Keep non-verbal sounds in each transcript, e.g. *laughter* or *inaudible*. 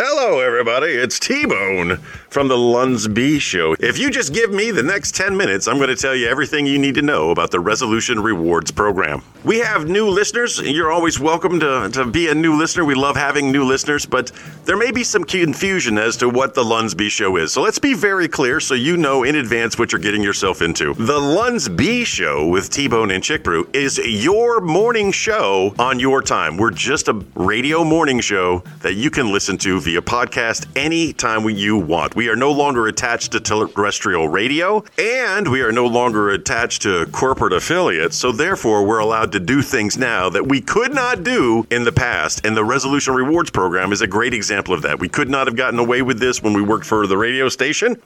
Hello, everybody. It's T Bone from the Lunsby Show. If you just give me the next 10 minutes, I'm going to tell you everything you need to know about the Resolution Rewards program. We have new listeners. You're always welcome to, to be a new listener. We love having new listeners, but there may be some confusion as to what the Lunsby Show is. So let's be very clear so you know in advance what you're getting yourself into. The Lunsby Show with T Bone and Chick Brew is your morning show on your time. We're just a radio morning show that you can listen to via podcast anytime you want. We are no longer attached to terrestrial radio, and we are no longer attached to corporate affiliates. So, therefore, we're allowed to do things now that we could not do in the past. And the Resolution Rewards Program is a great example of that. We could not have gotten away with this when we worked for the radio station.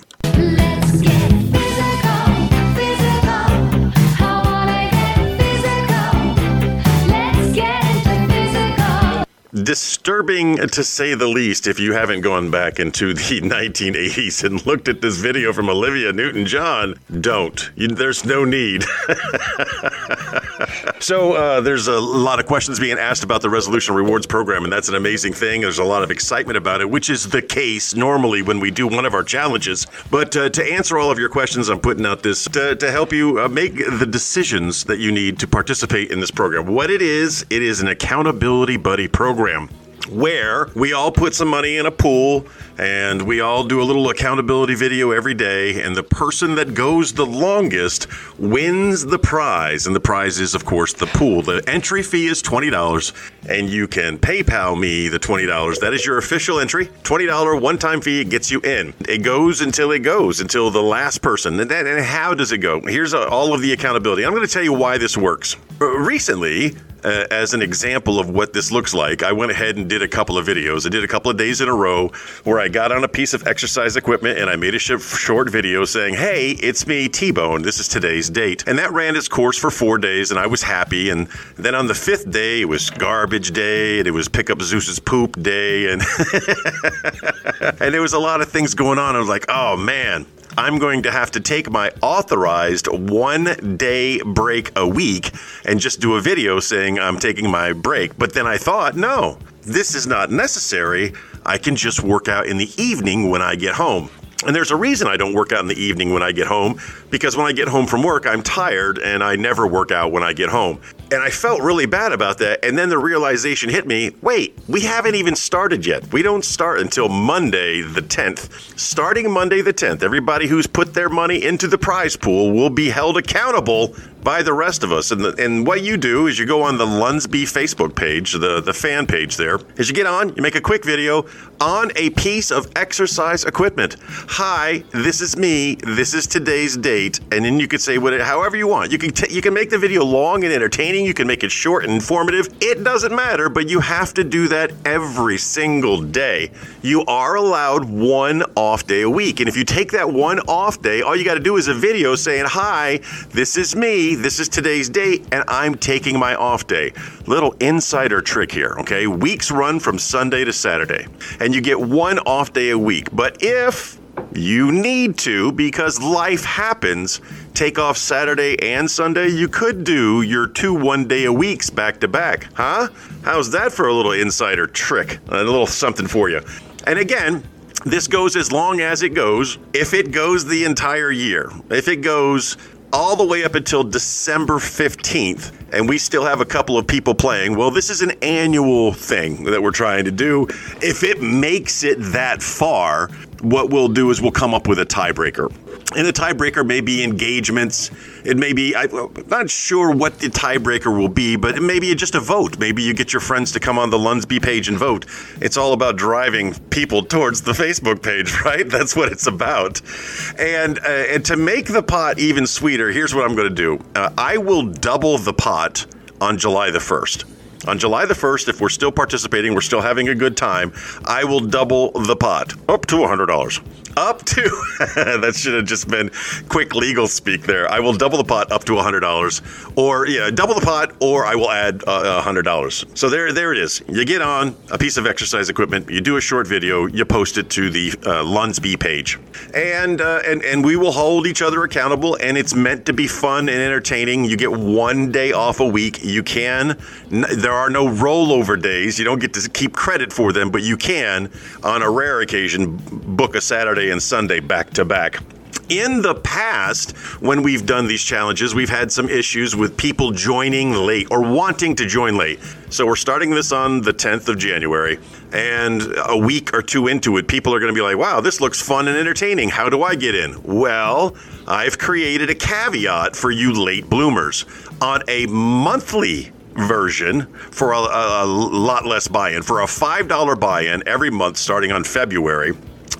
Disturbing to say the least if you haven't gone back into the *laughs* 1980s and looked at this video from Olivia Newton John. Don't. You, there's no need. *laughs* so, uh, there's a lot of questions being asked about the Resolution Rewards program, and that's an amazing thing. There's a lot of excitement about it, which is the case normally when we do one of our challenges. But uh, to answer all of your questions, I'm putting out this to, to help you uh, make the decisions that you need to participate in this program. What it is, it is an accountability buddy program where we all put some money in a pool and we all do a little accountability video every day and the person that goes the longest wins the prize. And the prize is of course the pool. The entry fee is $20 and you can paypal me the $20 that is your official entry. $20 one-time fee gets you in. It goes until it goes until the last person. And, then, and how does it go? Here's all of the accountability. I'm going to tell you why this works. Recently uh, as an example of what this looks like, I went ahead and did a couple of videos. I did a couple of days in a row where I got on a piece of exercise equipment and I made a sh- short video saying, Hey, it's me, T Bone. This is today's date. And that ran its course for four days and I was happy. And then on the fifth day, it was garbage day and it was pick up Zeus's poop day. And, *laughs* and there was a lot of things going on. I was like, Oh man, I'm going to have to take my authorized one day break a week and just do a video saying I'm taking my break. But then I thought, no, this is not necessary. I can just work out in the evening when I get home. And there's a reason I don't work out in the evening when I get home because when I get home from work, I'm tired and I never work out when I get home. And I felt really bad about that. And then the realization hit me wait, we haven't even started yet. We don't start until Monday the 10th. Starting Monday the 10th, everybody who's put their money into the prize pool will be held accountable by the rest of us. And, the, and what you do is you go on the Lunsby Facebook page, the, the fan page there. As you get on, you make a quick video on a piece of exercise equipment. Hi, this is me. This is today's date. And then you could say what, however you want. You can, t- you can make the video long and entertaining. You can make it short and informative. It doesn't matter, but you have to do that every single day. You are allowed one off day a week. And if you take that one off day, all you got to do is a video saying, Hi, this is me. This is today's date, and I'm taking my off day. Little insider trick here, okay? Weeks run from Sunday to Saturday, and you get one off day a week. But if you need to, because life happens, take off Saturday and Sunday, you could do your two one day a weeks back to back, huh? How's that for a little insider trick? A little something for you. And again, this goes as long as it goes. If it goes the entire year, if it goes all the way up until December 15th, and we still have a couple of people playing. Well, this is an annual thing that we're trying to do. If it makes it that far, what we'll do is we'll come up with a tiebreaker. And the tiebreaker may be engagements. It may be, I'm not sure what the tiebreaker will be, but it may be just a vote. Maybe you get your friends to come on the Lunsby page and vote. It's all about driving people *laughs* towards the Facebook page, *laughs* right? That's what it's about. And, uh, and to make the pot even sweeter, here's what I'm going to do uh, I will double the pot on July the 1st. On July the 1st, if we're still participating, we're still having a good time, I will double the pot up to $100. Up to *laughs* that should have just been quick legal speak there. I will double the pot up to hundred dollars, or yeah, double the pot, or I will add uh, hundred dollars. So there, there it is. You get on a piece of exercise equipment, you do a short video, you post it to the uh, Lunsby page, and uh, and and we will hold each other accountable. And it's meant to be fun and entertaining. You get one day off a week. You can. N- there are no rollover days. You don't get to keep credit for them, but you can, on a rare occasion, book a Saturday and Sunday back to back. In the past, when we've done these challenges, we've had some issues with people joining late or wanting to join late. So we're starting this on the 10th of January, and a week or two into it, people are going to be like, wow, this looks fun and entertaining. How do I get in? Well, I've created a caveat for you late bloomers. On a monthly version for a, a, a lot less buy-in. For a $5 buy-in every month starting on February,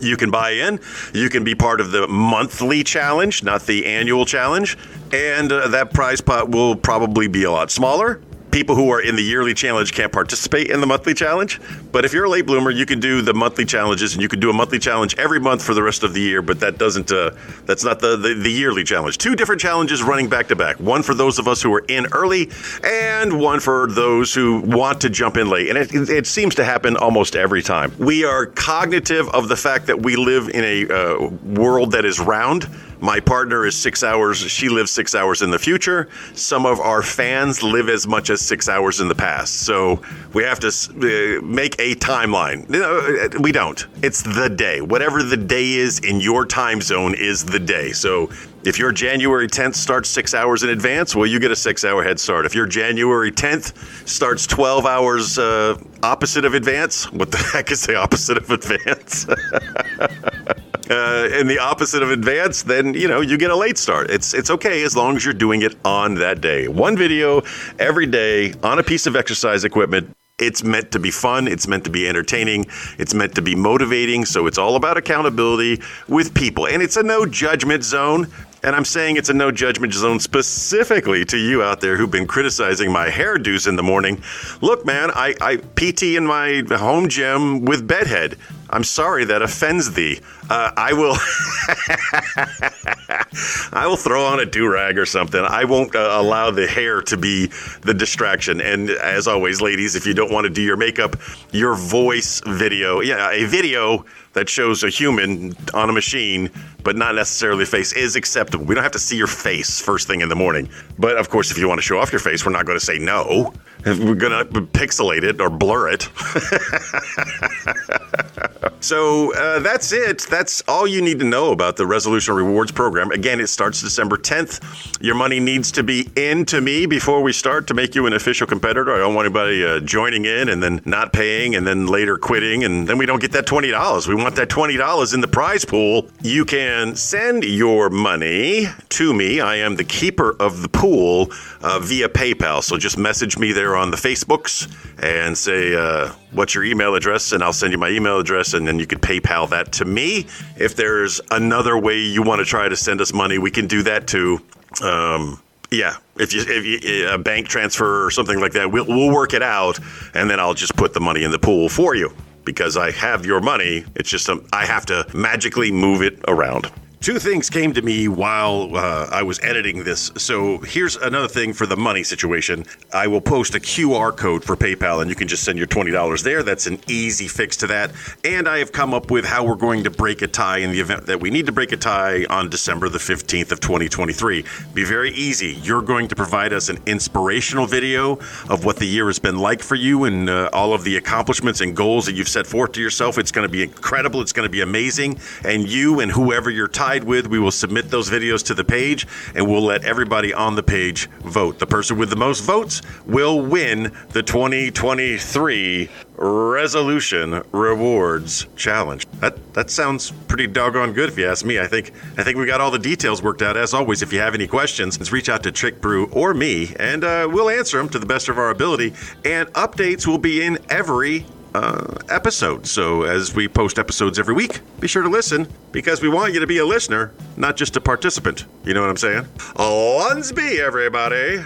you can buy in. You can be part of the monthly challenge, not the annual challenge. And uh, that prize pot will probably be a lot smaller. People who are in the yearly challenge can't participate in the monthly challenge. But if you're a late bloomer, you can do the monthly challenges and you can do a monthly challenge every month for the rest of the year. But that doesn't, uh, that's not the, the, the yearly challenge. Two different challenges running back to back. One for those of us who are in early and one for those who want to jump in late. And it, it, seems to happen almost every time. We are cognitive of the fact that we live in a uh, world that is round. My partner is six hours, she lives six hours in the future. Some of our fans live as much as six hours in the past. So we have to uh, make a timeline. No, we don't. It's the day. Whatever the day is in your time zone is the day. So if your January 10th starts six hours in advance, well, you get a six hour head start. If your January 10th starts 12 hours uh, opposite of advance, what the *laughs* heck is the opposite of advance? *laughs* uh, in the opposite of advance, then you know you get a late start. It's it's okay as long as you're doing it on that day. One video every day on a piece of exercise equipment. It's meant to be fun. It's meant to be entertaining. It's meant to be motivating. So it's all about accountability with people, and it's a no judgment zone. And I'm saying it's a no judgment zone specifically to you out there who've been criticizing my hairdos in the morning. Look, man, I, I PT in my home gym with bedhead. I'm sorry that offends thee. Uh, I will, *laughs* I will throw on a do rag or something. I won't uh, allow the hair to be the distraction. And as always, ladies, if you don't want to do your makeup, your voice video, yeah, a video that shows a human on a machine, but not necessarily face, is acceptable. We don't have to see your face first thing in the morning. But of course, if you want to show off your face, we're not going to say no. We're going to pixelate it or blur it. *laughs* So uh, that's it. That's all you need to know about the Resolution Rewards program. Again, it starts December 10th. Your money needs to be in to me before we start to make you an official competitor. I don't want anybody uh, joining in and then not paying and then later quitting, and then we don't get that $20. We want that $20 in the prize pool. You can send your money to me. I am the keeper of the pool uh, via PayPal. So just message me there on the Facebooks and say, uh, what's your email address? And I'll send you my email address and then you could PayPal that to me. If there's another way you want to try to send us money, we can do that too. Um, yeah, if you, if you a bank transfer or something like that, we'll, we'll work it out, and then I'll just put the money in the pool for you because I have your money. It's just I have to magically move it around. Two things came to me while uh, I was editing this. So here's another thing for the money situation. I will post a QR code for PayPal, and you can just send your twenty dollars there. That's an easy fix to that. And I have come up with how we're going to break a tie in the event that we need to break a tie on December the fifteenth of 2023. Be very easy. You're going to provide us an inspirational video of what the year has been like for you and uh, all of the accomplishments and goals that you've set forth to yourself. It's going to be incredible. It's going to be amazing. And you and whoever you're tied with, we will submit those videos to the page and we'll let everybody on the page vote. The person with the most votes will win the 2023 Resolution Rewards Challenge. That that sounds pretty doggone good if you ask me. I think I think we got all the details worked out. As always, if you have any questions, just reach out to Trick Brew or me, and uh, we'll answer them to the best of our ability. And updates will be in every uh, episode. So as we post episodes every week, be sure to listen because we want you to be a listener, not just a participant. You know what I'm saying? Lunsby, everybody.